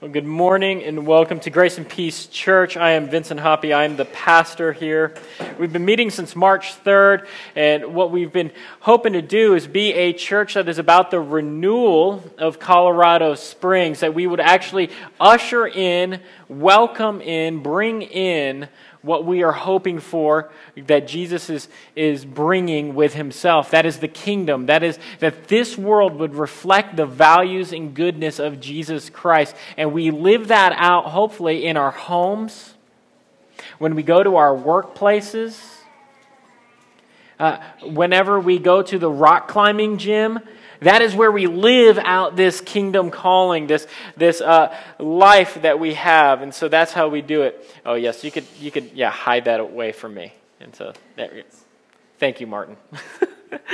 Well, good morning and welcome to Grace and Peace Church. I am Vincent Hoppy. I am the pastor here. We've been meeting since March 3rd, and what we've been hoping to do is be a church that is about the renewal of Colorado Springs, that we would actually usher in, welcome in, bring in what we are hoping for that Jesus is, is bringing with himself. That is the kingdom. That is that this world would reflect the values and goodness of Jesus Christ. And we live that out, hopefully, in our homes, when we go to our workplaces, uh, whenever we go to the rock climbing gym that is where we live out this kingdom calling, this, this uh, life that we have. And so that's how we do it. Oh, yes, you could, you could yeah, hide that away from me. And so, there, thank you, Martin.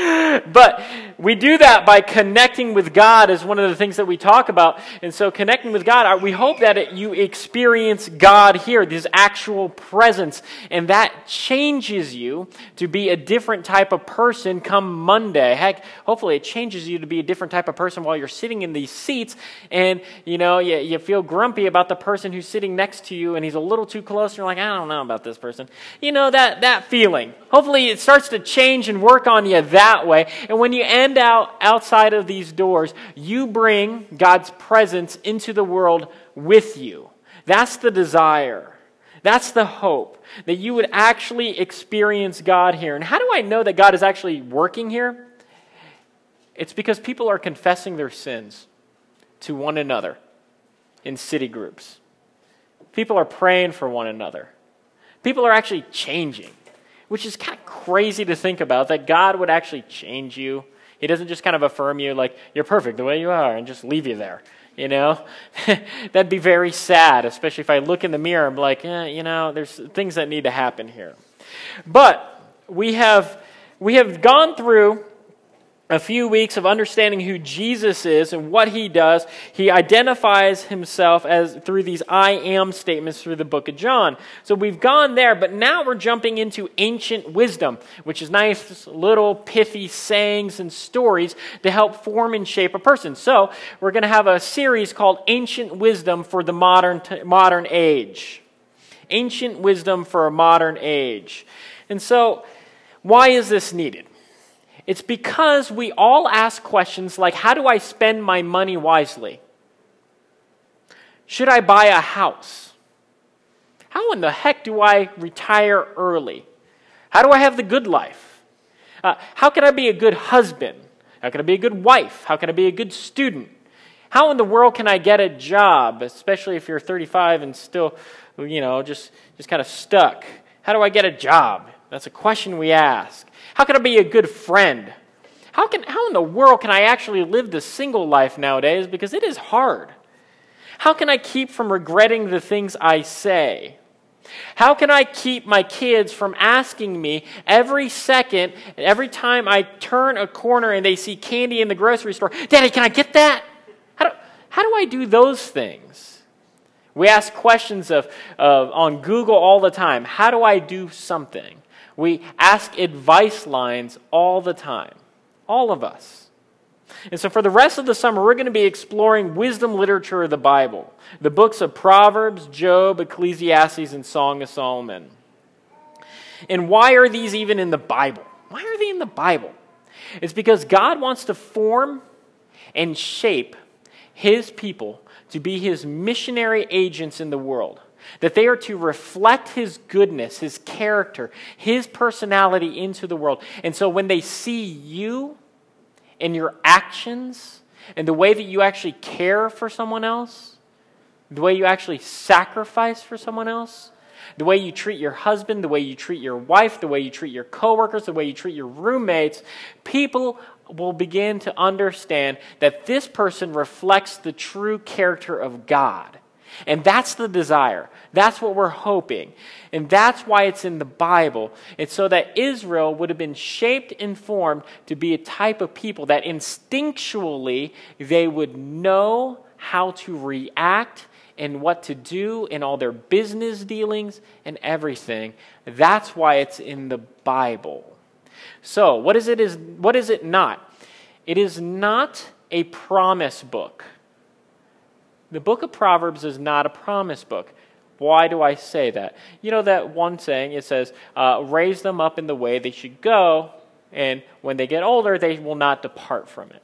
but we do that by connecting with God is one of the things that we talk about. And so connecting with God, uh, we hope that it, you experience God here, this actual presence. And that changes you to be a different type of person come Monday. Heck, hopefully it changes you to be a different type of person while you're sitting in these seats and, you know, you, you feel grumpy about the person who's sitting next to you and he's a little too close. And you're like, I don't know about this person. You know, that, that feeling. Hopefully it starts to change and work on you that way. And when you end out outside of these doors, you bring God's presence into the world with you. That's the desire. That's the hope that you would actually experience God here. And how do I know that God is actually working here? It's because people are confessing their sins to one another in city groups. People are praying for one another. People are actually changing which is kind of crazy to think about that God would actually change you. He doesn't just kind of affirm you like you're perfect the way you are and just leave you there. You know, that'd be very sad, especially if I look in the mirror. I'm like, eh, you know, there's things that need to happen here. But we have we have gone through a few weeks of understanding who Jesus is and what he does, he identifies himself as through these I am statements through the book of John. So we've gone there, but now we're jumping into ancient wisdom, which is nice little pithy sayings and stories to help form and shape a person. So we're going to have a series called Ancient Wisdom for the Modern Modern Age. Ancient Wisdom for a Modern Age. And so why is this needed? It's because we all ask questions like How do I spend my money wisely? Should I buy a house? How in the heck do I retire early? How do I have the good life? Uh, how can I be a good husband? How can I be a good wife? How can I be a good student? How in the world can I get a job, especially if you're 35 and still, you know, just, just kind of stuck? How do I get a job? That's a question we ask. How can I be a good friend? How, can, how in the world can I actually live the single life nowadays? Because it is hard. How can I keep from regretting the things I say? How can I keep my kids from asking me every second, every time I turn a corner and they see candy in the grocery store, Daddy, can I get that? How do, how do I do those things? We ask questions of, of, on Google all the time. How do I do something? We ask advice lines all the time. All of us. And so, for the rest of the summer, we're going to be exploring wisdom literature of the Bible the books of Proverbs, Job, Ecclesiastes, and Song of Solomon. And why are these even in the Bible? Why are they in the Bible? It's because God wants to form and shape his people to be his missionary agents in the world that they are to reflect his goodness, his character, his personality into the world. And so when they see you and your actions and the way that you actually care for someone else, the way you actually sacrifice for someone else, the way you treat your husband, the way you treat your wife, the way you treat your coworkers, the way you treat your roommates, people will begin to understand that this person reflects the true character of God. And that's the desire. That's what we're hoping. And that's why it's in the Bible. It's so that Israel would have been shaped and formed to be a type of people that instinctually they would know how to react and what to do in all their business dealings and everything. That's why it's in the Bible. So, what is it is what is it not? It is not a promise book. The book of Proverbs is not a promise book. Why do I say that? You know that one saying, it says, uh, raise them up in the way they should go, and when they get older, they will not depart from it.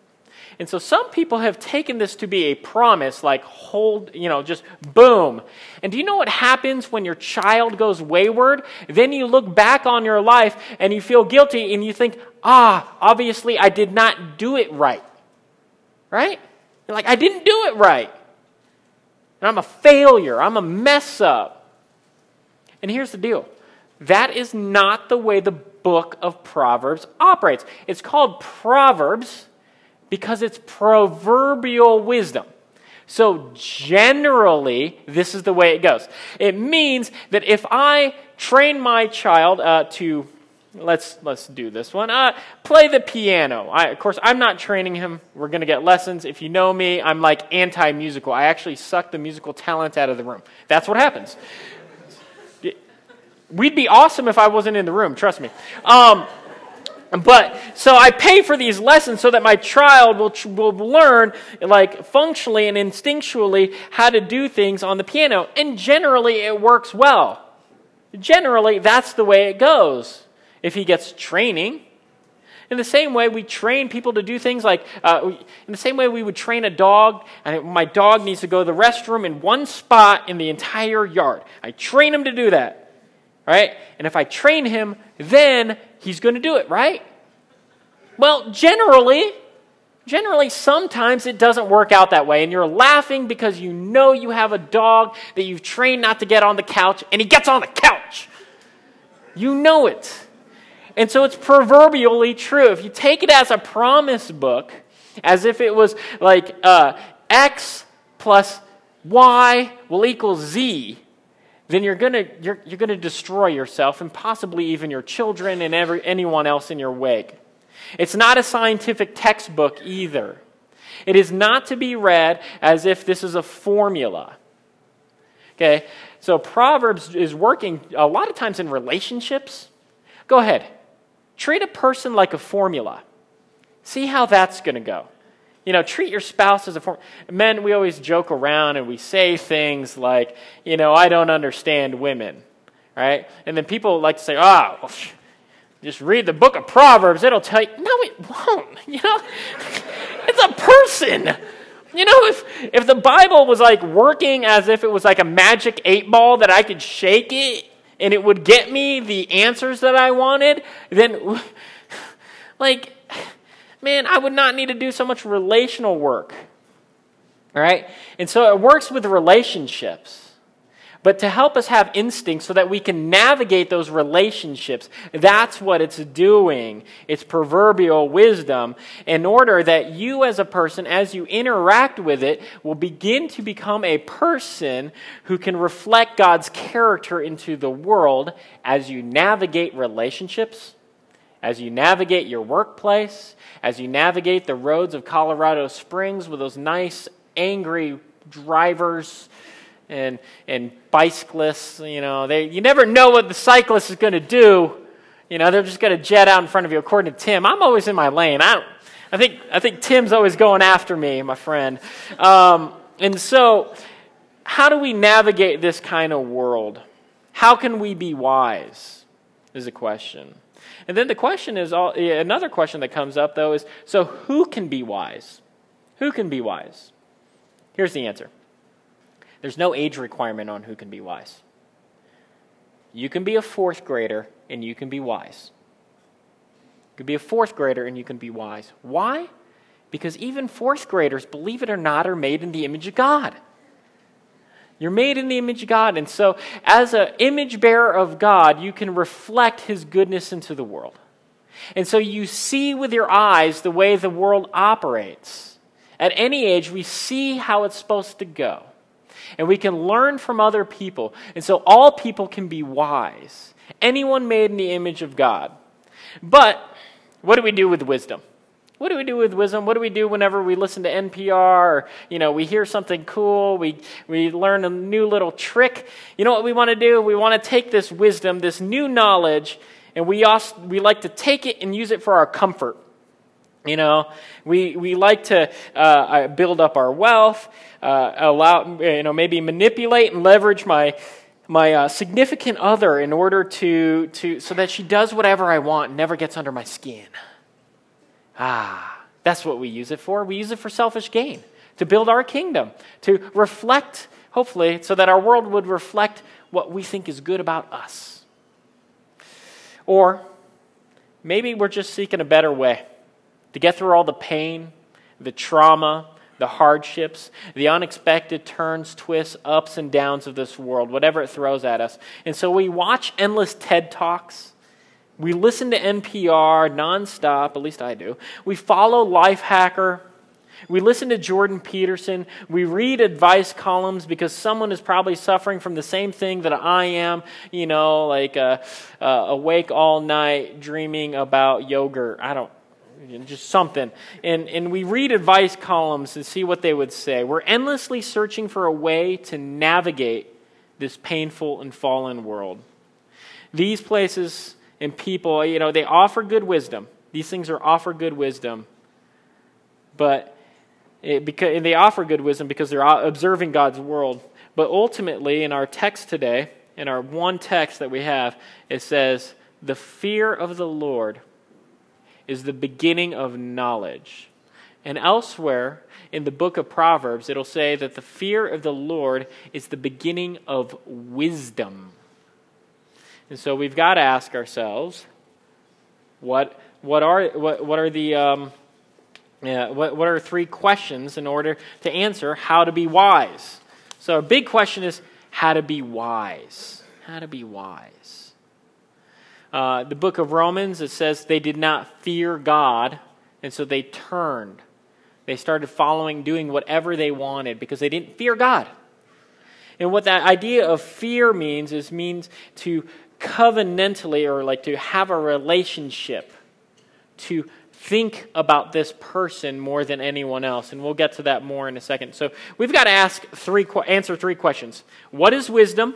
And so some people have taken this to be a promise, like hold, you know, just boom. And do you know what happens when your child goes wayward? Then you look back on your life and you feel guilty and you think, ah, obviously I did not do it right. Right? You're like, I didn't do it right. And I'm a failure. I'm a mess up. And here's the deal that is not the way the book of Proverbs operates. It's called Proverbs because it's proverbial wisdom. So, generally, this is the way it goes. It means that if I train my child uh, to let's let's do this one. Uh, play the piano. I, of course, I'm not training him. We're going to get lessons. If you know me, I'm like anti-musical. I actually suck the musical talent out of the room. That's what happens. We'd be awesome if I wasn't in the room. Trust me. Um, but so I pay for these lessons so that my child will, will learn, like functionally and instinctually, how to do things on the piano. And generally, it works well. Generally, that's the way it goes if he gets training. In the same way, we train people to do things like, uh, in the same way we would train a dog, and my dog needs to go to the restroom in one spot in the entire yard. I train him to do that, right? And if I train him, then he's going to do it, right? Well, generally, generally, sometimes it doesn't work out that way, and you're laughing because you know you have a dog that you've trained not to get on the couch, and he gets on the couch. You know it. And so it's proverbially true. If you take it as a promise book, as if it was like uh, X plus Y will equal Z, then you're going you're, you're gonna destroy yourself and possibly even your children and every, anyone else in your wake. It's not a scientific textbook either. It is not to be read as if this is a formula. Okay? So Proverbs is working a lot of times in relationships. Go ahead. Treat a person like a formula. See how that's going to go. You know, treat your spouse as a form. Men, we always joke around and we say things like, you know, I don't understand women, right? And then people like to say, oh, well, just read the book of Proverbs. It'll tell you. No, it won't. You know, it's a person. You know, if, if the Bible was like working as if it was like a magic eight ball that I could shake it and it would get me the answers that I wanted, then, like, man, I would not need to do so much relational work. All right? And so it works with relationships but to help us have instincts so that we can navigate those relationships. That's what it's doing. It's proverbial wisdom in order that you, as a person, as you interact with it, will begin to become a person who can reflect God's character into the world as you navigate relationships. As you navigate your workplace, as you navigate the roads of Colorado Springs with those nice, angry drivers and, and bicyclists, you know, they, you never know what the cyclist is going to do. You know, they're just going to jet out in front of you. According to Tim, I'm always in my lane. I, I, think, I think Tim's always going after me, my friend. Um, and so, how do we navigate this kind of world? How can we be wise? Is a question. And then the question is all, another question that comes up, though, is so who can be wise? Who can be wise? Here's the answer there's no age requirement on who can be wise. You can be a fourth grader and you can be wise. You can be a fourth grader and you can be wise. Why? Because even fourth graders, believe it or not, are made in the image of God. You're made in the image of God. And so, as an image bearer of God, you can reflect His goodness into the world. And so, you see with your eyes the way the world operates. At any age, we see how it's supposed to go and we can learn from other people. And so all people can be wise. Anyone made in the image of God. But what do we do with wisdom? What do we do with wisdom? What do we do whenever we listen to NPR or, you know, we hear something cool, we, we learn a new little trick? You know what we want to do? We want to take this wisdom, this new knowledge, and we, also, we like to take it and use it for our comfort. You know, we, we like to uh, build up our wealth, uh, allow, you know, maybe manipulate and leverage my, my uh, significant other in order to, to, so that she does whatever I want and never gets under my skin. Ah, that's what we use it for. We use it for selfish gain, to build our kingdom, to reflect, hopefully, so that our world would reflect what we think is good about us. Or maybe we're just seeking a better way to get through all the pain, the trauma, the hardships, the unexpected turns, twists, ups and downs of this world, whatever it throws at us. And so we watch endless TED Talks. We listen to NPR nonstop, at least I do. We follow Lifehacker. We listen to Jordan Peterson. We read advice columns because someone is probably suffering from the same thing that I am, you know, like uh, uh, awake all night dreaming about yogurt. I don't just something. And, and we read advice columns and see what they would say. We're endlessly searching for a way to navigate this painful and fallen world. These places and people, you know, they offer good wisdom. These things are offer good wisdom. But it, because, they offer good wisdom because they're observing God's world. But ultimately, in our text today, in our one text that we have, it says, The fear of the Lord is the beginning of knowledge. And elsewhere in the book of Proverbs, it'll say that the fear of the Lord is the beginning of wisdom. And so we've got to ask ourselves what, what, are, what, what are the. Um, yeah, what, what are three questions in order to answer how to be wise? So, a big question is how to be wise. How to be wise. Uh, the book of Romans, it says they did not fear God, and so they turned. They started following, doing whatever they wanted because they didn't fear God. And what that idea of fear means is means to covenantally or like to have a relationship, to think about this person more than anyone else. And we'll get to that more in a second. So we've got to ask three, answer three questions. What is wisdom?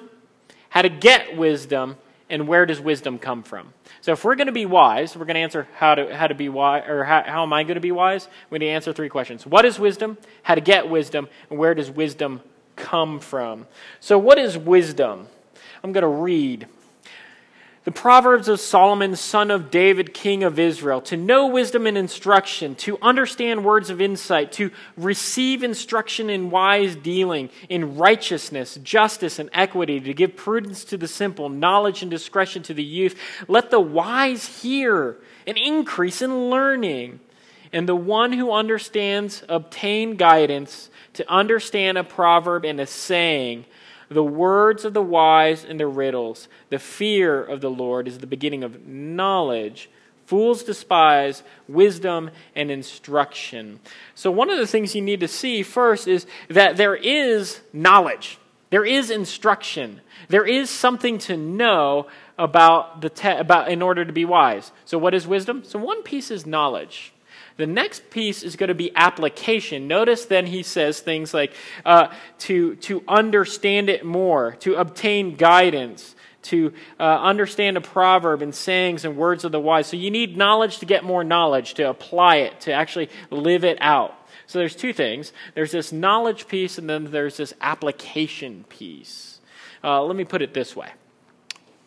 How to get wisdom? And where does wisdom come from? So if we're going to be wise, we're going to answer how to, how to be wise, or how, how am I going to be wise? We need to answer three questions. What is wisdom? How to get wisdom? And where does wisdom come from? So what is wisdom? I'm going to read the Proverbs of Solomon, son of David, king of Israel, to know wisdom and instruction, to understand words of insight, to receive instruction in wise dealing, in righteousness, justice, and equity, to give prudence to the simple, knowledge and discretion to the youth. Let the wise hear an increase in learning. And the one who understands obtain guidance to understand a proverb and a saying the words of the wise and the riddles. The fear of the Lord is the beginning of knowledge. Fools despise wisdom and instruction. So, one of the things you need to see first is that there is knowledge, there is instruction, there is something to know about, the te- about in order to be wise. So, what is wisdom? So, one piece is knowledge. The next piece is going to be application. Notice then he says things like uh, to, to understand it more, to obtain guidance, to uh, understand a proverb and sayings and words of the wise. So you need knowledge to get more knowledge, to apply it, to actually live it out. So there's two things there's this knowledge piece, and then there's this application piece. Uh, let me put it this way.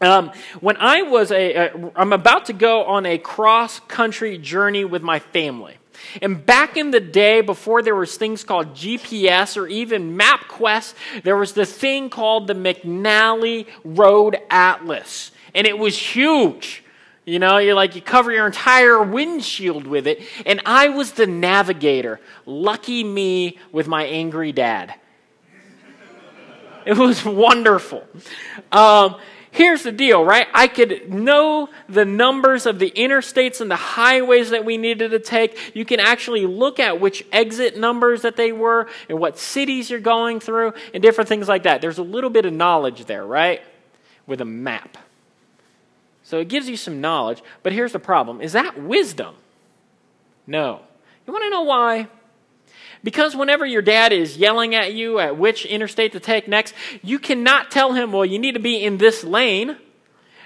Um, when I was a, a, I'm about to go on a cross country journey with my family. And back in the day, before there was things called GPS or even MapQuest, there was the thing called the McNally Road Atlas. And it was huge. You know, you're like, you cover your entire windshield with it. And I was the navigator. Lucky me with my angry dad. It was wonderful. Um, here's the deal, right? I could know the numbers of the interstates and the highways that we needed to take. You can actually look at which exit numbers that they were and what cities you're going through and different things like that. There's a little bit of knowledge there, right? With a map. So it gives you some knowledge, but here's the problem. Is that wisdom? No. You want to know why? Because whenever your dad is yelling at you at which interstate to take next, you cannot tell him, well, you need to be in this lane.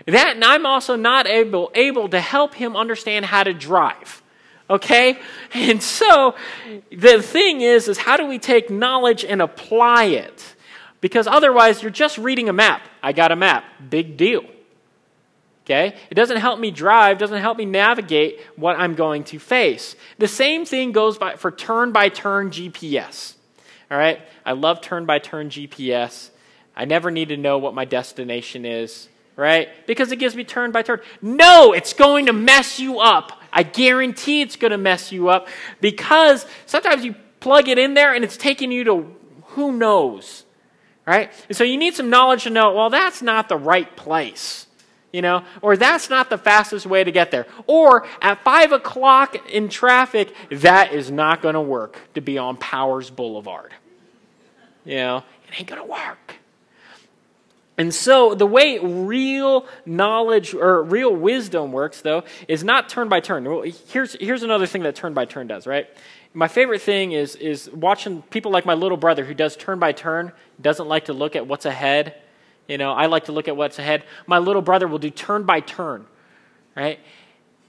That, and I'm also not able, able to help him understand how to drive. Okay? And so the thing is is how do we take knowledge and apply it? Because otherwise you're just reading a map. I got a map. Big deal. Okay? It doesn't help me drive, doesn't help me navigate what I'm going to face. The same thing goes by, for turn by turn GPS. All right? I love turn by turn GPS. I never need to know what my destination is, right? Because it gives me turn by turn. No, it's going to mess you up. I guarantee it's going to mess you up because sometimes you plug it in there and it's taking you to who knows, right? And so you need some knowledge to know, well, that's not the right place you know, or that's not the fastest way to get there. Or at 5 o'clock in traffic, that is not going to work to be on Powers Boulevard. You know, it ain't going to work. And so the way real knowledge or real wisdom works, though, is not turn by turn. Well, here's, here's another thing that turn by turn does, right? My favorite thing is, is watching people like my little brother who does turn by turn, doesn't like to look at what's ahead you know, I like to look at what's ahead. My little brother will do turn by turn, right?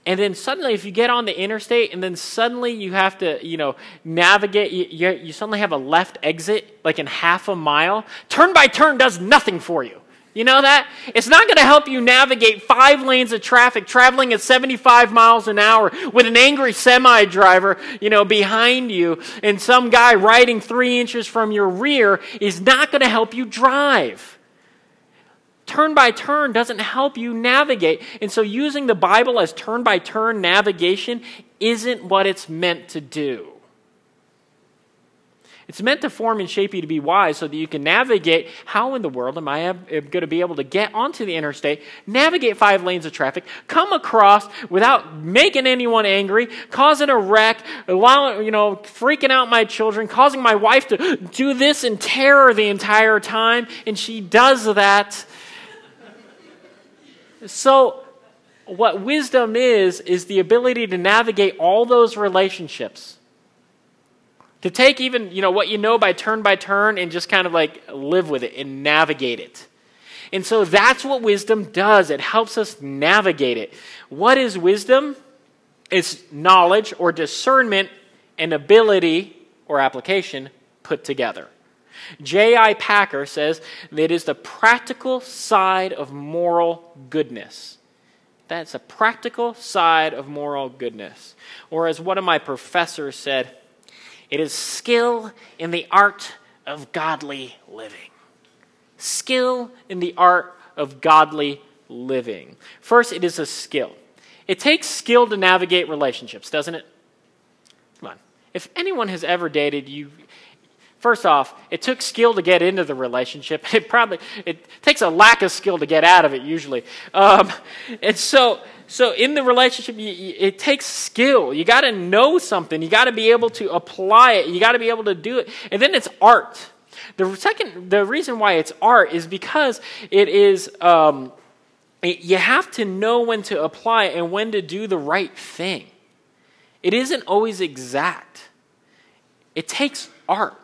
And then suddenly, if you get on the interstate and then suddenly you have to, you know, navigate, you, you, suddenly have a left exit like in half a mile, turn by turn does nothing for you. You know that? It's not going to help you navigate five lanes of traffic traveling at 75 miles an hour with an angry semi driver, you know, behind you and some guy riding three inches from your rear is not going to help you drive turn by turn doesn't help you navigate. And so using the Bible as turn by turn navigation isn't what it's meant to do. It's meant to form and shape you to be wise so that you can navigate how in the world am I going to be able to get onto the interstate, navigate five lanes of traffic, come across without making anyone angry, causing a wreck, allowing, you know, freaking out my children, causing my wife to do this in terror the entire time, and she does that so, what wisdom is, is the ability to navigate all those relationships. To take even, you know, what you know by turn by turn and just kind of like live with it and navigate it. And so that's what wisdom does. It helps us navigate it. What is wisdom? It's knowledge or discernment and ability or application put together. J.I. Packer says that it is the practical side of moral goodness. That's a practical side of moral goodness. Or, as one of my professors said, it is skill in the art of godly living. Skill in the art of godly living. First, it is a skill. It takes skill to navigate relationships, doesn't it? Come on. If anyone has ever dated, you First off, it took skill to get into the relationship. It probably it takes a lack of skill to get out of it usually. Um, and so, so in the relationship, you, you, it takes skill. You got to know something. You got to be able to apply it. You got to be able to do it. And then it's art. The second, the reason why it's art is because it is. Um, you have to know when to apply and when to do the right thing. It isn't always exact. It takes art.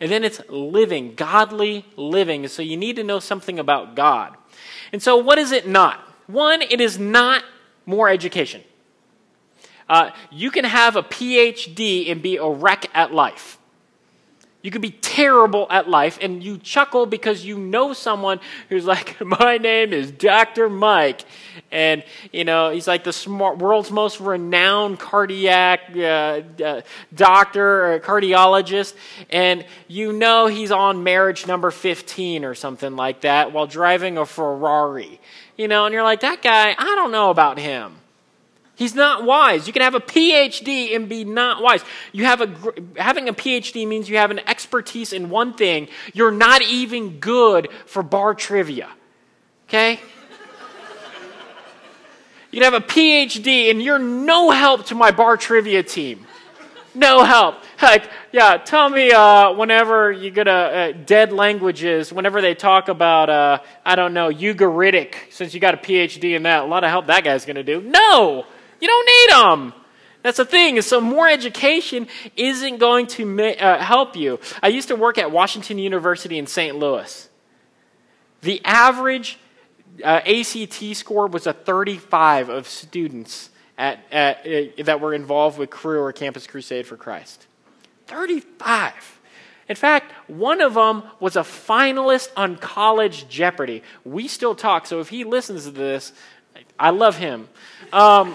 And then it's living, godly living. So you need to know something about God. And so, what is it not? One, it is not more education. Uh, you can have a PhD and be a wreck at life. You could be terrible at life and you chuckle because you know someone who's like, My name is Dr. Mike. And, you know, he's like the smart, world's most renowned cardiac uh, uh, doctor or cardiologist. And you know he's on marriage number 15 or something like that while driving a Ferrari. You know, and you're like, That guy, I don't know about him. He's not wise. You can have a PhD and be not wise. You have a having a PhD means you have an expertise in one thing. You're not even good for bar trivia. Okay? You can have a PhD and you're no help to my bar trivia team. No help. Like, yeah, tell me uh, whenever you get a uh, dead languages, whenever they talk about, uh, I don't know, Ugaritic, since you got a PhD in that, a lot of help that guy's going to do. No! You don't need them. That's the thing. So more education isn't going to ma- uh, help you. I used to work at Washington University in St. Louis. The average uh, ACT score was a 35 of students at, at, uh, that were involved with Cru or Campus Crusade for Christ. 35. In fact, one of them was a finalist on College Jeopardy. We still talk, so if he listens to this, I love him. Um,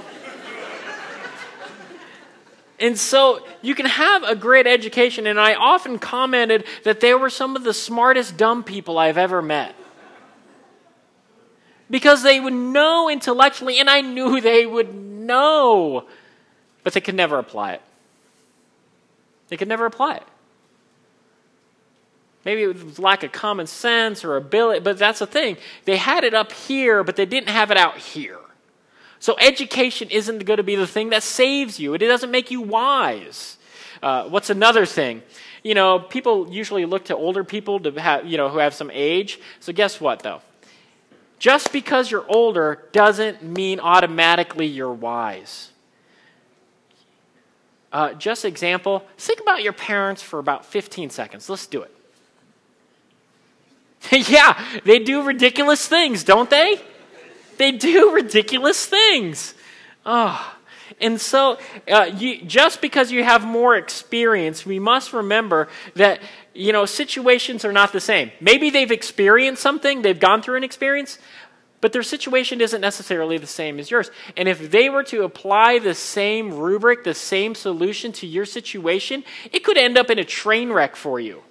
and so you can have a great education, and I often commented that they were some of the smartest dumb people I've ever met. Because they would know intellectually, and I knew they would know, but they could never apply it. They could never apply it. Maybe it was lack of common sense or ability, but that's the thing. They had it up here, but they didn't have it out here. So education isn't going to be the thing that saves you. It doesn't make you wise. Uh, what's another thing? You know, people usually look to older people to have, you know, who have some age. So guess what, though? Just because you're older doesn't mean automatically you're wise. Uh, just example, think about your parents for about 15 seconds. Let's do it. yeah, they do ridiculous things, don't they? They do ridiculous things. Oh. And so, uh, you, just because you have more experience, we must remember that, you know, situations are not the same. Maybe they've experienced something, they've gone through an experience, but their situation isn't necessarily the same as yours. And if they were to apply the same rubric, the same solution to your situation, it could end up in a train wreck for you.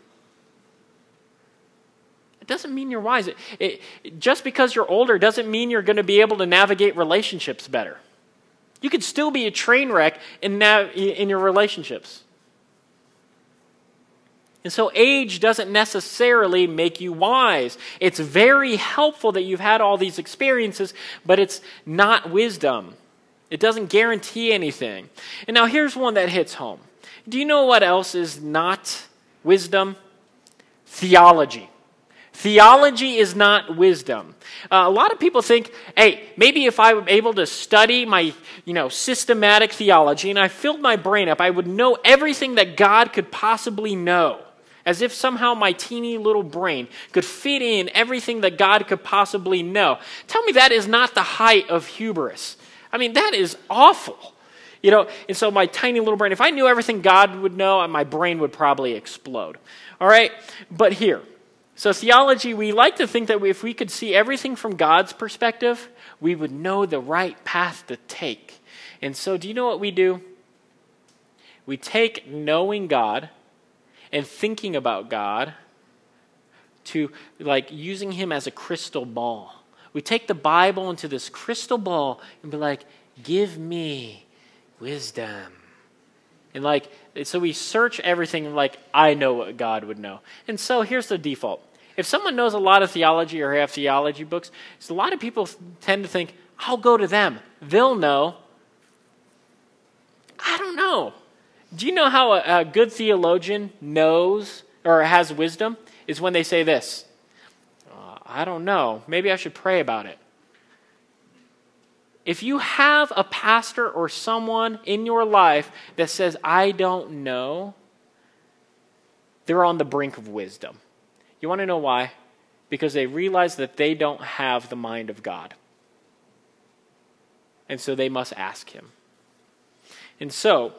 It doesn't mean you're wise. It, it, just because you're older doesn't mean you're going to be able to navigate relationships better. You could still be a train wreck in, nav- in your relationships. And so, age doesn't necessarily make you wise. It's very helpful that you've had all these experiences, but it's not wisdom. It doesn't guarantee anything. And now, here's one that hits home. Do you know what else is not wisdom? Theology. Theology is not wisdom. Uh, a lot of people think, hey, maybe if I were able to study my, you know, systematic theology and I filled my brain up, I would know everything that God could possibly know. As if somehow my teeny little brain could fit in everything that God could possibly know. Tell me that is not the height of hubris. I mean, that is awful. You know, and so my tiny little brain, if I knew everything God would know, my brain would probably explode. All right? But here, so, theology, we like to think that if we could see everything from God's perspective, we would know the right path to take. And so, do you know what we do? We take knowing God and thinking about God to like using Him as a crystal ball. We take the Bible into this crystal ball and be like, give me wisdom. And like, so we search everything like, I know what God would know. And so here's the default. If someone knows a lot of theology or have theology books, a lot of people tend to think, I'll go to them. They'll know. I don't know. Do you know how a, a good theologian knows or has wisdom? Is when they say this uh, I don't know. Maybe I should pray about it. If you have a pastor or someone in your life that says, I don't know, they're on the brink of wisdom. You want to know why? Because they realize that they don't have the mind of God. And so they must ask him. And so,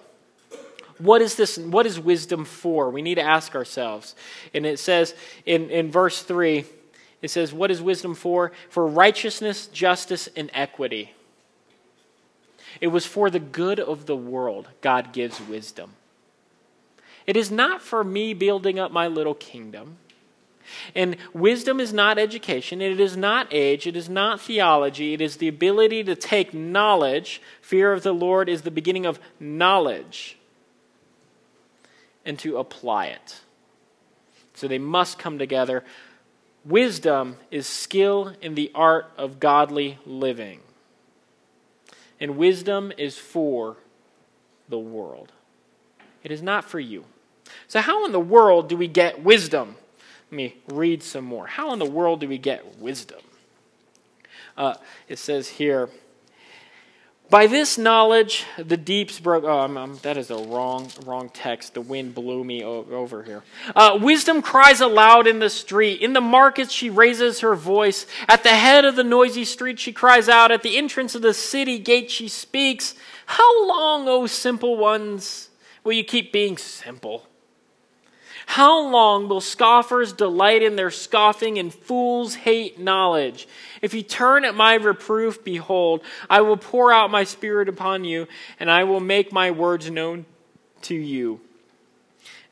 what is this what is wisdom for we need to ask ourselves and it says in, in verse 3 it says what is wisdom for for righteousness justice and equity it was for the good of the world god gives wisdom it is not for me building up my little kingdom and wisdom is not education, it is not age, it is not theology, it is the ability to take knowledge. Fear of the Lord is the beginning of knowledge and to apply it. So they must come together. Wisdom is skill in the art of godly living. And wisdom is for the world. It is not for you. So, how in the world do we get wisdom? Me read some more. How in the world do we get wisdom? Uh, it says here, By this knowledge, the deeps broke. Oh, I'm, I'm, that is a wrong, wrong text. The wind blew me o- over here. Uh, wisdom cries aloud in the street. In the markets, she raises her voice. At the head of the noisy street, she cries out. At the entrance of the city gate, she speaks. How long, O simple ones, will you keep being simple? How long will scoffers delight in their scoffing and fools hate knowledge? If you turn at my reproof, behold, I will pour out my spirit upon you, and I will make my words known to you.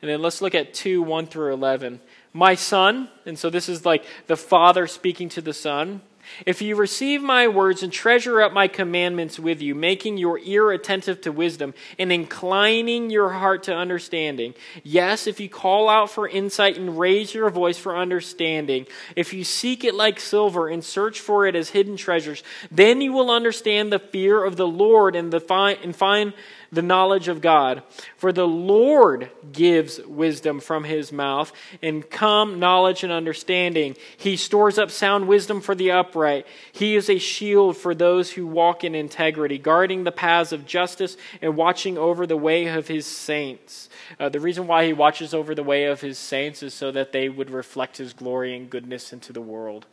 And then let's look at 2 1 through 11. My son, and so this is like the father speaking to the son. If you receive my words and treasure up my commandments with you, making your ear attentive to wisdom and inclining your heart to understanding, yes, if you call out for insight and raise your voice for understanding, if you seek it like silver and search for it as hidden treasures, then you will understand the fear of the Lord and, the fi- and find the knowledge of God. For the Lord gives wisdom from his mouth, and come knowledge and understanding. He stores up sound wisdom for the upright. He is a shield for those who walk in integrity, guarding the paths of justice and watching over the way of his saints. Uh, the reason why he watches over the way of his saints is so that they would reflect his glory and goodness into the world.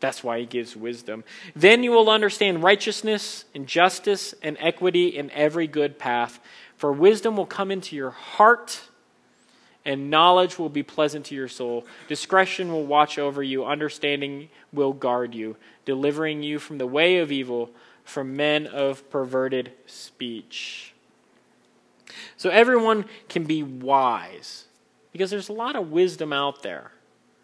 That's why he gives wisdom. Then you will understand righteousness and justice and equity in every good path. For wisdom will come into your heart, and knowledge will be pleasant to your soul. Discretion will watch over you, understanding will guard you, delivering you from the way of evil, from men of perverted speech. So everyone can be wise because there's a lot of wisdom out there.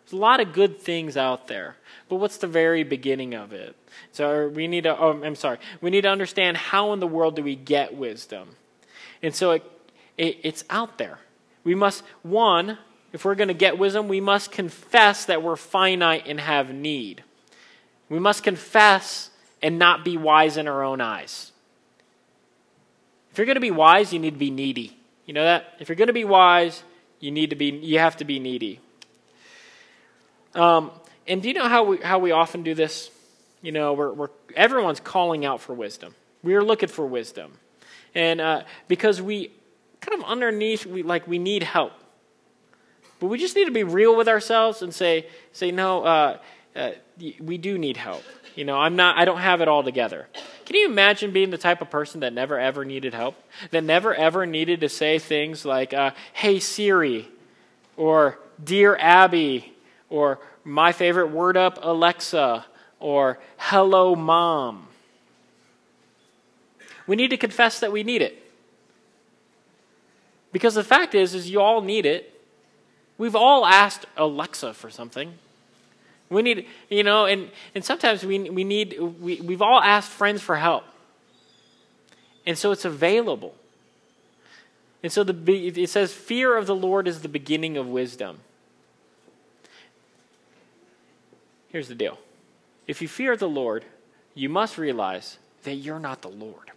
There's a lot of good things out there but what's the very beginning of it? So we need to, oh, I'm sorry, we need to understand how in the world do we get wisdom? And so it, it, it's out there. We must, one, if we're going to get wisdom, we must confess that we're finite and have need. We must confess and not be wise in our own eyes. If you're going to be wise, you need to be needy. You know that? If you're going to be wise, you need to be you have to be needy. Um, and do you know how we, how we often do this? You know, we're, we're, everyone's calling out for wisdom. We're looking for wisdom. And uh, because we kind of underneath, we, like we need help. But we just need to be real with ourselves and say, say no, uh, uh, we do need help. You know, I'm not, I don't have it all together. Can you imagine being the type of person that never ever needed help? That never ever needed to say things like, uh, hey Siri, or dear Abby, or my favorite word up, Alexa, or hello, mom. We need to confess that we need it. Because the fact is, is you all need it. We've all asked Alexa for something. We need, you know, and, and sometimes we, we need, we, we've all asked friends for help. And so it's available. And so the, it says, fear of the Lord is the beginning of wisdom. Here's the deal if you fear the Lord, you must realize that you're not the Lord.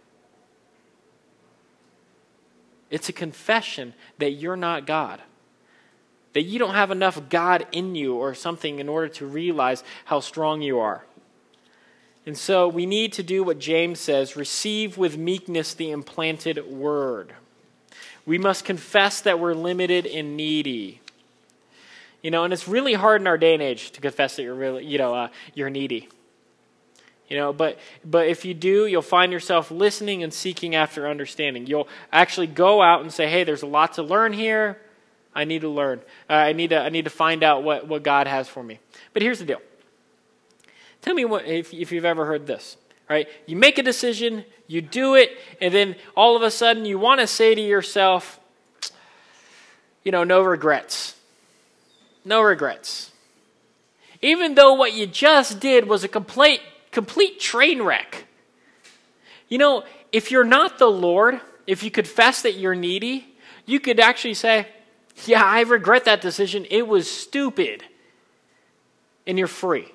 It's a confession that you're not God. That you don't have enough God in you or something in order to realize how strong you are. And so we need to do what James says receive with meekness the implanted word. We must confess that we're limited and needy. You know, and it's really hard in our day and age to confess that you're really, you know, uh, you're needy. You know, but but if you do, you'll find yourself listening and seeking after understanding. You'll actually go out and say, "Hey, there's a lot to learn here. I need to learn. Uh, I need to I need to find out what what God has for me." But here's the deal. Tell me what if if you've ever heard this. Right? You make a decision, you do it, and then all of a sudden you want to say to yourself, you know, no regrets no regrets. Even though what you just did was a complete, complete train wreck. You know, if you're not the Lord, if you confess that you're needy, you could actually say, Yeah, I regret that decision. It was stupid. And you're free.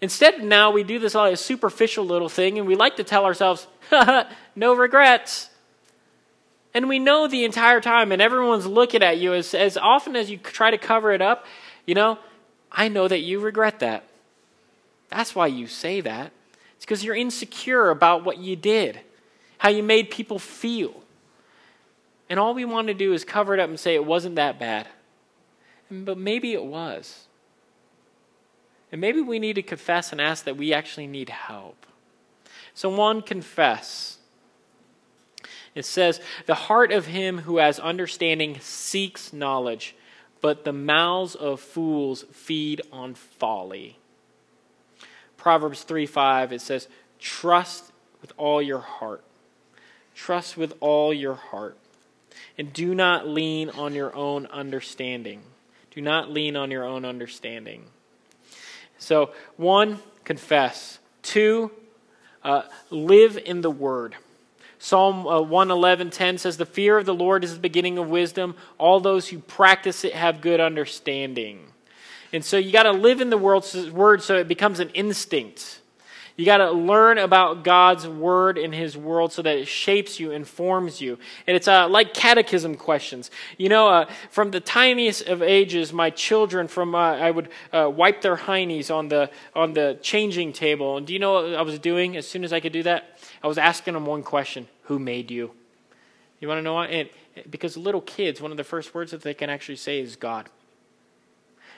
Instead, now we do this all a superficial little thing, and we like to tell ourselves, no regrets. And we know the entire time, and everyone's looking at you as, as often as you try to cover it up, you know, I know that you regret that. That's why you say that. It's because you're insecure about what you did, how you made people feel. And all we want to do is cover it up and say it wasn't that bad. But maybe it was. And maybe we need to confess and ask that we actually need help. So, one, confess. It says, The heart of him who has understanding seeks knowledge, but the mouths of fools feed on folly. Proverbs 3 5, it says, Trust with all your heart. Trust with all your heart. And do not lean on your own understanding. Do not lean on your own understanding. So, one, confess. Two, uh, live in the word. Psalm uh, 111:10 says the fear of the Lord is the beginning of wisdom. All those who practice it have good understanding. And so you got to live in the world's word so it becomes an instinct. You got to learn about God's word in His world so that it shapes you, informs you. And it's uh, like catechism questions. You know, uh, from the tiniest of ages, my children, from uh, I would uh, wipe their heinies on the on the changing table. And do you know what I was doing as soon as I could do that? I was asking them one question: Who made you? You want to know why? And because little kids, one of the first words that they can actually say is God.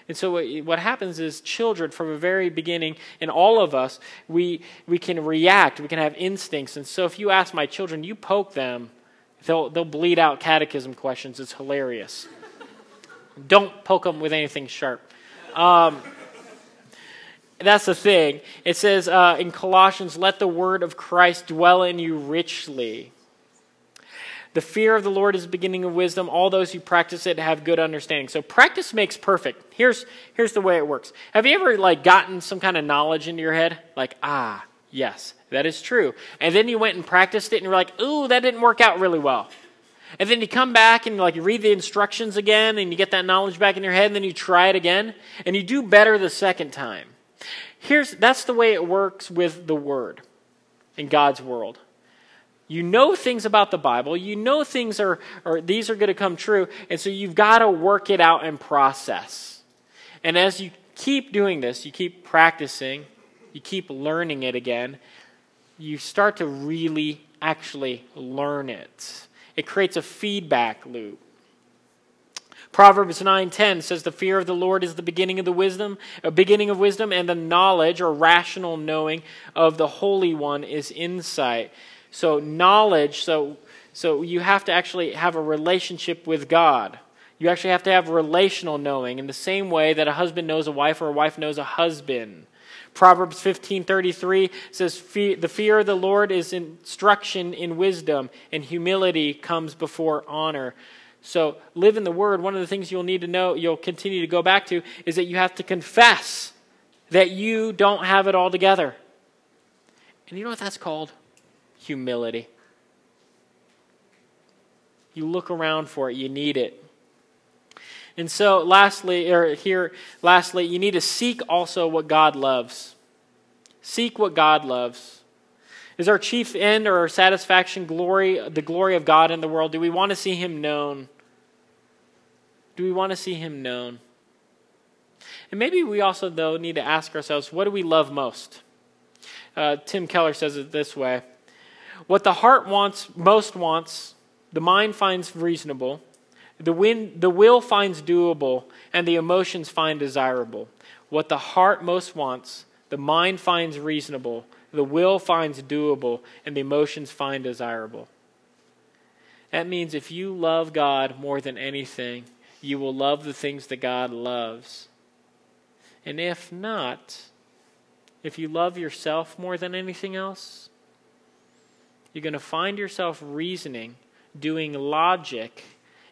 And so what happens is children from the very beginning, and all of us, we, we can react, we can have instincts. And so if you ask my children, you poke them, they'll, they'll bleed out catechism questions. It's hilarious. Don't poke them with anything sharp. Um, that's the thing. It says uh, in Colossians, let the word of Christ dwell in you richly. The fear of the Lord is the beginning of wisdom. All those who practice it have good understanding. So practice makes perfect. Here's, here's the way it works. Have you ever like gotten some kind of knowledge into your head? Like, ah, yes, that is true. And then you went and practiced it and you're like, ooh, that didn't work out really well. And then you come back and like you read the instructions again and you get that knowledge back in your head and then you try it again and you do better the second time. Here's that's the way it works with the word in God's world. You know things about the Bible. You know things are, or these are going to come true. And so you've got to work it out and process. And as you keep doing this, you keep practicing, you keep learning it again, you start to really actually learn it. It creates a feedback loop. Proverbs 9:10 says the fear of the Lord is the beginning of the wisdom, a beginning of wisdom and the knowledge or rational knowing of the Holy One is insight. So knowledge, so so you have to actually have a relationship with God. You actually have to have relational knowing in the same way that a husband knows a wife or a wife knows a husband. Proverbs 15:33 says the fear of the Lord is instruction in wisdom and humility comes before honor. So live in the word. One of the things you'll need to know, you'll continue to go back to is that you have to confess that you don't have it all together. And you know what that's called? Humility. You look around for it, you need it. And so, lastly, or here, lastly, you need to seek also what God loves. Seek what God loves. Is our chief end or our satisfaction glory, the glory of God in the world? Do we want to see Him known? Do we want to see Him known? And maybe we also, though, need to ask ourselves what do we love most? Uh, Tim Keller says it this way what the heart wants, most wants, the mind finds reasonable, the, wind, the will finds doable, and the emotions find desirable. What the heart most wants, the mind finds reasonable, the will finds doable, and the emotions find desirable. That means if you love God more than anything, you will love the things that God loves. And if not, if you love yourself more than anything else, you're going to find yourself reasoning, doing logic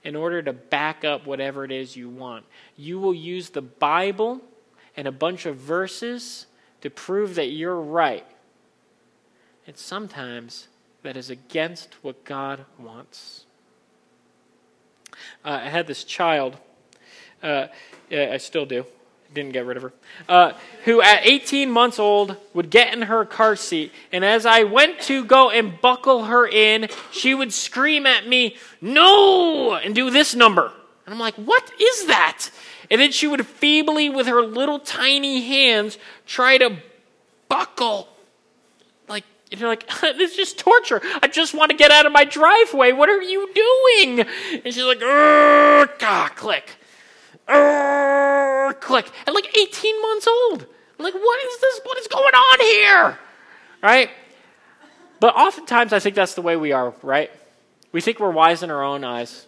in order to back up whatever it is you want. You will use the Bible and a bunch of verses to prove that you're right. And sometimes that is against what God wants. Uh, I had this child, uh, I still do, didn't get rid of her, uh, who at 18 months old would get in her car seat. And as I went to go and buckle her in, she would scream at me, No! and do this number. And I'm like, What is that? And then she would feebly, with her little tiny hands, try to buckle And you're like, this is just torture. I just want to get out of my driveway. What are you doing? And she's like, ah, click. Click. And like 18 months old. I'm like, what is this? What is going on here? Right? But oftentimes I think that's the way we are, right? We think we're wise in our own eyes.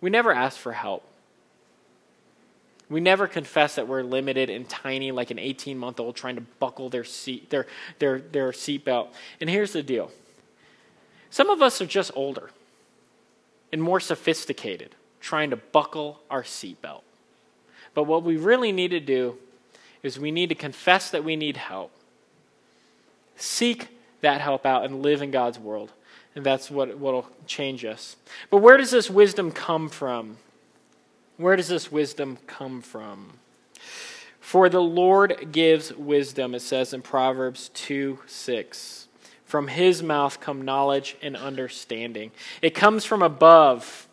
We never ask for help. We never confess that we're limited and tiny, like an 18 month old trying to buckle their seat their their their seatbelt. And here's the deal: some of us are just older and more sophisticated, trying to buckle our seatbelt. But what we really need to do is we need to confess that we need help, seek that help out, and live in God's world. And that's what will change us. But where does this wisdom come from? Where does this wisdom come from? For the Lord gives wisdom, it says in Proverbs 2 6. From his mouth come knowledge and understanding. It comes from above.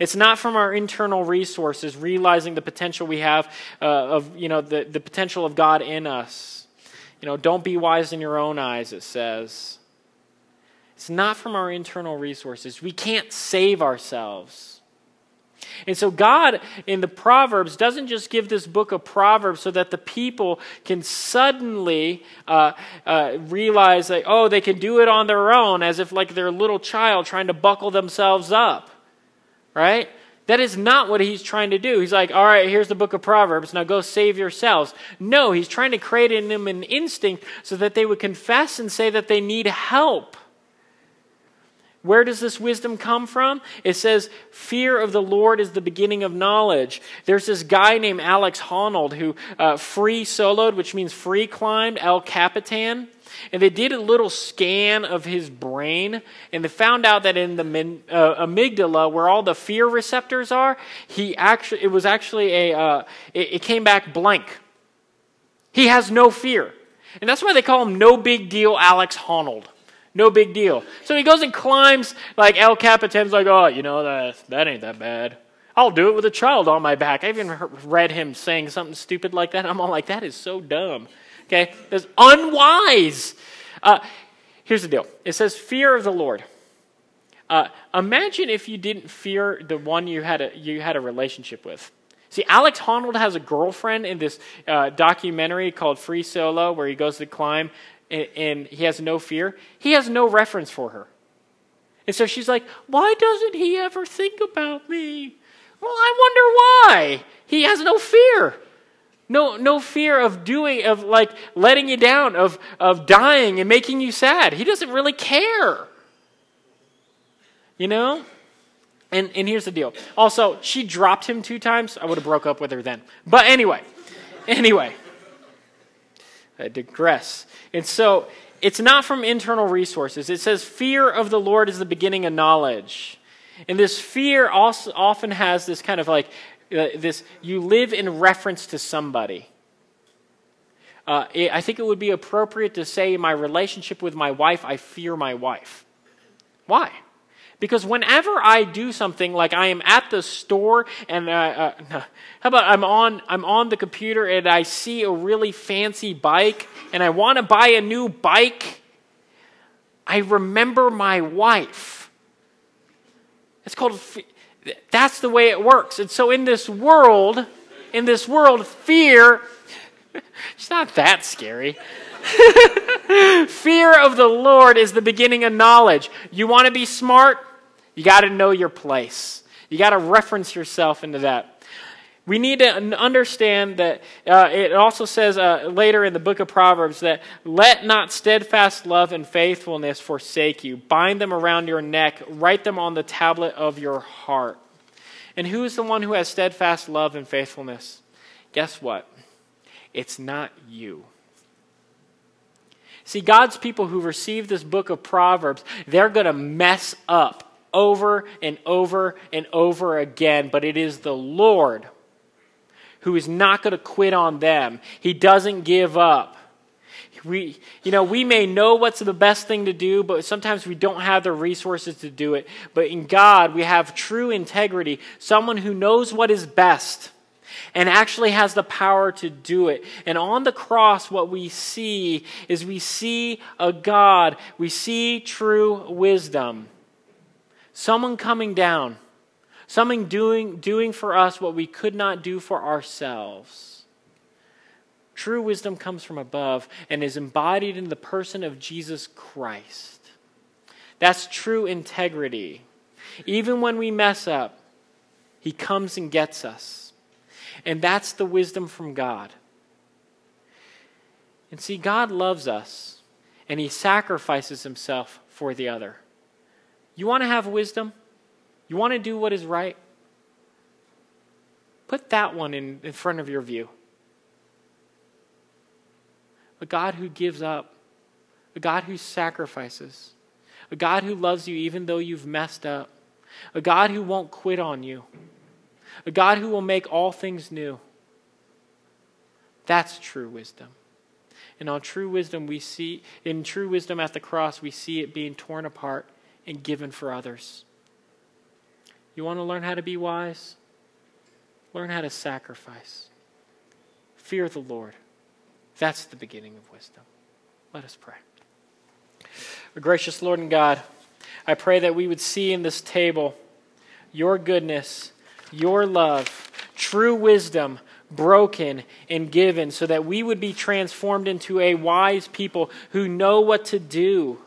It's not from our internal resources, realizing the potential we have uh, of, you know, the, the potential of God in us. You know, don't be wise in your own eyes, it says. It's not from our internal resources. We can't save ourselves. And so, God in the Proverbs doesn't just give this book of Proverbs so that the people can suddenly uh, uh, realize that, oh, they can do it on their own, as if like they're a little child trying to buckle themselves up. Right? That is not what he's trying to do. He's like, all right, here's the book of Proverbs. Now go save yourselves. No, he's trying to create in them an instinct so that they would confess and say that they need help. Where does this wisdom come from? It says, Fear of the Lord is the beginning of knowledge. There's this guy named Alex Honnold who uh, free soloed, which means free climbed, El Capitan. And they did a little scan of his brain, and they found out that in the uh, amygdala, where all the fear receptors are, he actually it was actually a uh, it, it came back blank. He has no fear, and that's why they call him No Big Deal Alex Honnold. No big deal. So he goes and climbs, like El Capitan's like, oh, you know, that, that ain't that bad. I'll do it with a child on my back. I even read him saying something stupid like that. I'm all like, that is so dumb. Okay? That's unwise. Uh, here's the deal it says, fear of the Lord. Uh, imagine if you didn't fear the one you had a, you had a relationship with. See, Alex Honnold has a girlfriend in this uh, documentary called Free Solo, where he goes to climb and, and he has no fear, he has no reference for her. And so she's like, Why doesn't he ever think about me? Well, I wonder why. He has no fear. No, no fear of doing, of like letting you down, of, of dying and making you sad. He doesn't really care. You know? And, and here's the deal. Also, she dropped him two times. I would have broke up with her then. But anyway, anyway, I digress. And so it's not from internal resources. It says, Fear of the Lord is the beginning of knowledge. And this fear also often has this kind of like, uh, this, you live in reference to somebody. Uh, I think it would be appropriate to say, in my relationship with my wife, I fear my wife. Why? Because whenever I do something like I am at the store and uh, uh, how about I'm on I'm on the computer and I see a really fancy bike and I want to buy a new bike, I remember my wife. It's called that's the way it works. And so in this world, in this world, fear it's not that scary. Fear of the Lord is the beginning of knowledge. You want to be smart? You got to know your place. You got to reference yourself into that. We need to understand that uh, it also says uh, later in the book of Proverbs that let not steadfast love and faithfulness forsake you. Bind them around your neck, write them on the tablet of your heart. And who is the one who has steadfast love and faithfulness? Guess what? It's not you. See, God's people who receive this book of Proverbs, they're going to mess up over and over and over again, but it is the Lord who is not going to quit on them. He doesn't give up. We, you know, we may know what's the best thing to do, but sometimes we don't have the resources to do it. But in God, we have true integrity, someone who knows what is best. and actually has the power to do it. And on the cross, what we see is we see a God, we see true wisdom. Someone coming down, someone doing, doing for us what we could not do for ourselves. True wisdom comes from above and is embodied in the person of Jesus Christ. That's true integrity. Even when we mess up, He comes and gets us. And that's the wisdom from God. And see, God loves us, and He sacrifices Himself for the other. You want to have wisdom? You want to do what is right? Put that one in, in front of your view. A God who gives up, a God who sacrifices, a God who loves you even though you've messed up, a God who won't quit on you a God who will make all things new. That's true wisdom. And on true wisdom, we see, in true wisdom at the cross, we see it being torn apart and given for others. You want to learn how to be wise? Learn how to sacrifice. Fear the Lord. That's the beginning of wisdom. Let us pray. Our gracious Lord and God, I pray that we would see in this table your goodness your love, true wisdom, broken and given, so that we would be transformed into a wise people who know what to do.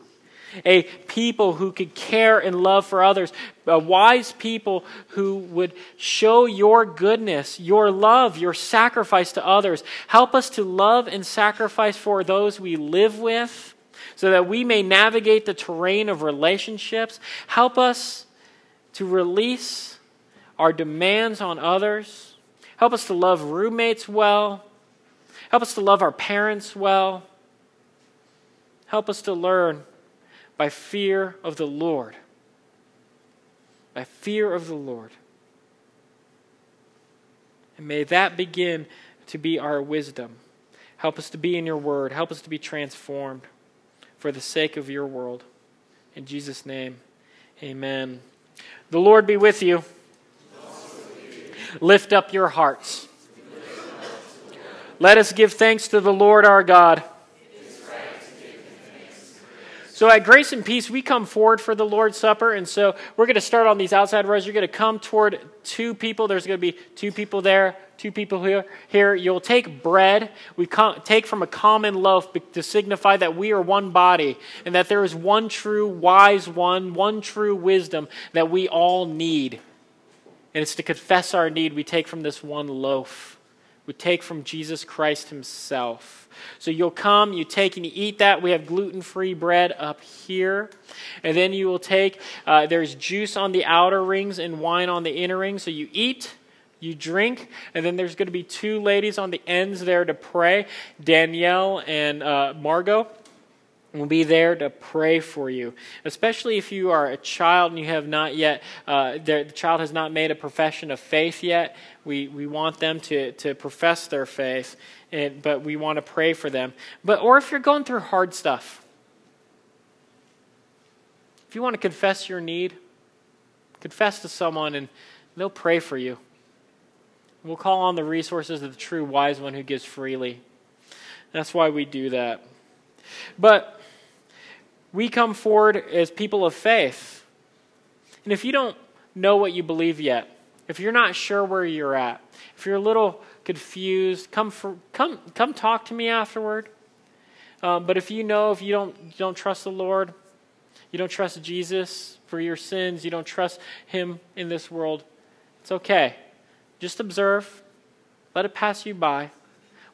A people who could care and love for others. A wise people who would show your goodness, your love, your sacrifice to others. Help us to love and sacrifice for those we live with so that we may navigate the terrain of relationships. Help us to release our demands on others. Help us to love roommates well. Help us to love our parents well. Help us to learn by fear of the Lord. By fear of the Lord. And may that begin to be our wisdom. Help us to be in your word. Help us to be transformed for the sake of your world. In Jesus' name, amen. The Lord be with you. Lift up your hearts. Let us give thanks to the Lord our God. So at Grace and Peace, we come forward for the Lord's Supper, and so we're going to start on these outside rows. You're going to come toward two people. There's going to be two people there, two people here. Here, you'll take bread. We take from a common loaf to signify that we are one body, and that there is one true wise one, one true wisdom that we all need. And it's to confess our need we take from this one loaf. We take from Jesus Christ Himself. So you'll come, you take and you eat that. We have gluten free bread up here. And then you will take, uh, there's juice on the outer rings and wine on the inner rings. So you eat, you drink, and then there's going to be two ladies on the ends there to pray Danielle and uh, Margot will be there to pray for you, especially if you are a child and you have not yet, uh, the, the child has not made a profession of faith yet. We, we want them to, to profess their faith, and, but we want to pray for them. But, or if you're going through hard stuff, if you want to confess your need, confess to someone and they'll pray for you. We'll call on the resources of the true wise one who gives freely. That's why we do that. But we come forward as people of faith. And if you don't know what you believe yet, if you're not sure where you're at, if you're a little confused, come for, come come talk to me afterward. Um, but if you know, if you don't you don't trust the Lord, you don't trust Jesus for your sins, you don't trust Him in this world, it's okay. Just observe, let it pass you by.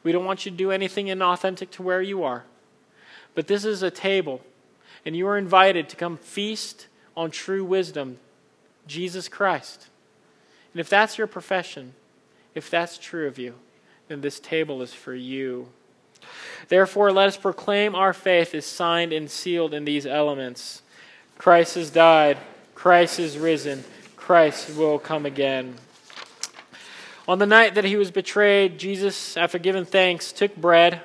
We don't want you to do anything inauthentic to where you are. But this is a table and you are invited to come feast on true wisdom, Jesus Christ. And if that's your profession, if that's true of you, then this table is for you. Therefore, let us proclaim our faith is signed and sealed in these elements. Christ has died, Christ is risen, Christ will come again. On the night that he was betrayed, Jesus, after giving thanks, took bread,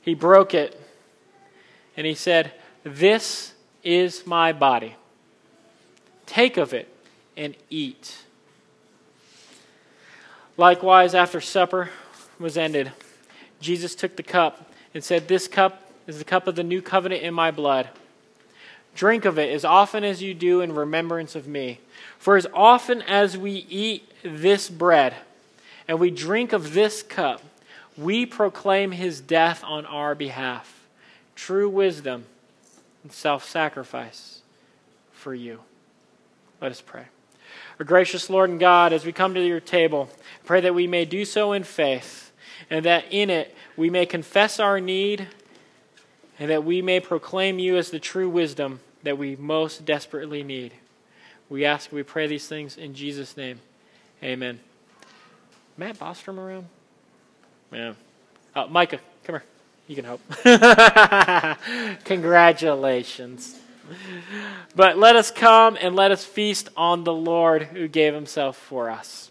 he broke it, and he said, this is my body. Take of it and eat. Likewise, after supper was ended, Jesus took the cup and said, This cup is the cup of the new covenant in my blood. Drink of it as often as you do in remembrance of me. For as often as we eat this bread and we drink of this cup, we proclaim his death on our behalf. True wisdom and self sacrifice for you. Let us pray. Our gracious Lord and God, as we come to your table, pray that we may do so in faith, and that in it we may confess our need, and that we may proclaim you as the true wisdom that we most desperately need. We ask, we pray these things in Jesus' name. Amen. Matt Bostrom around? Yeah. Uh, Micah. You can help. Congratulations. But let us come and let us feast on the Lord who gave himself for us.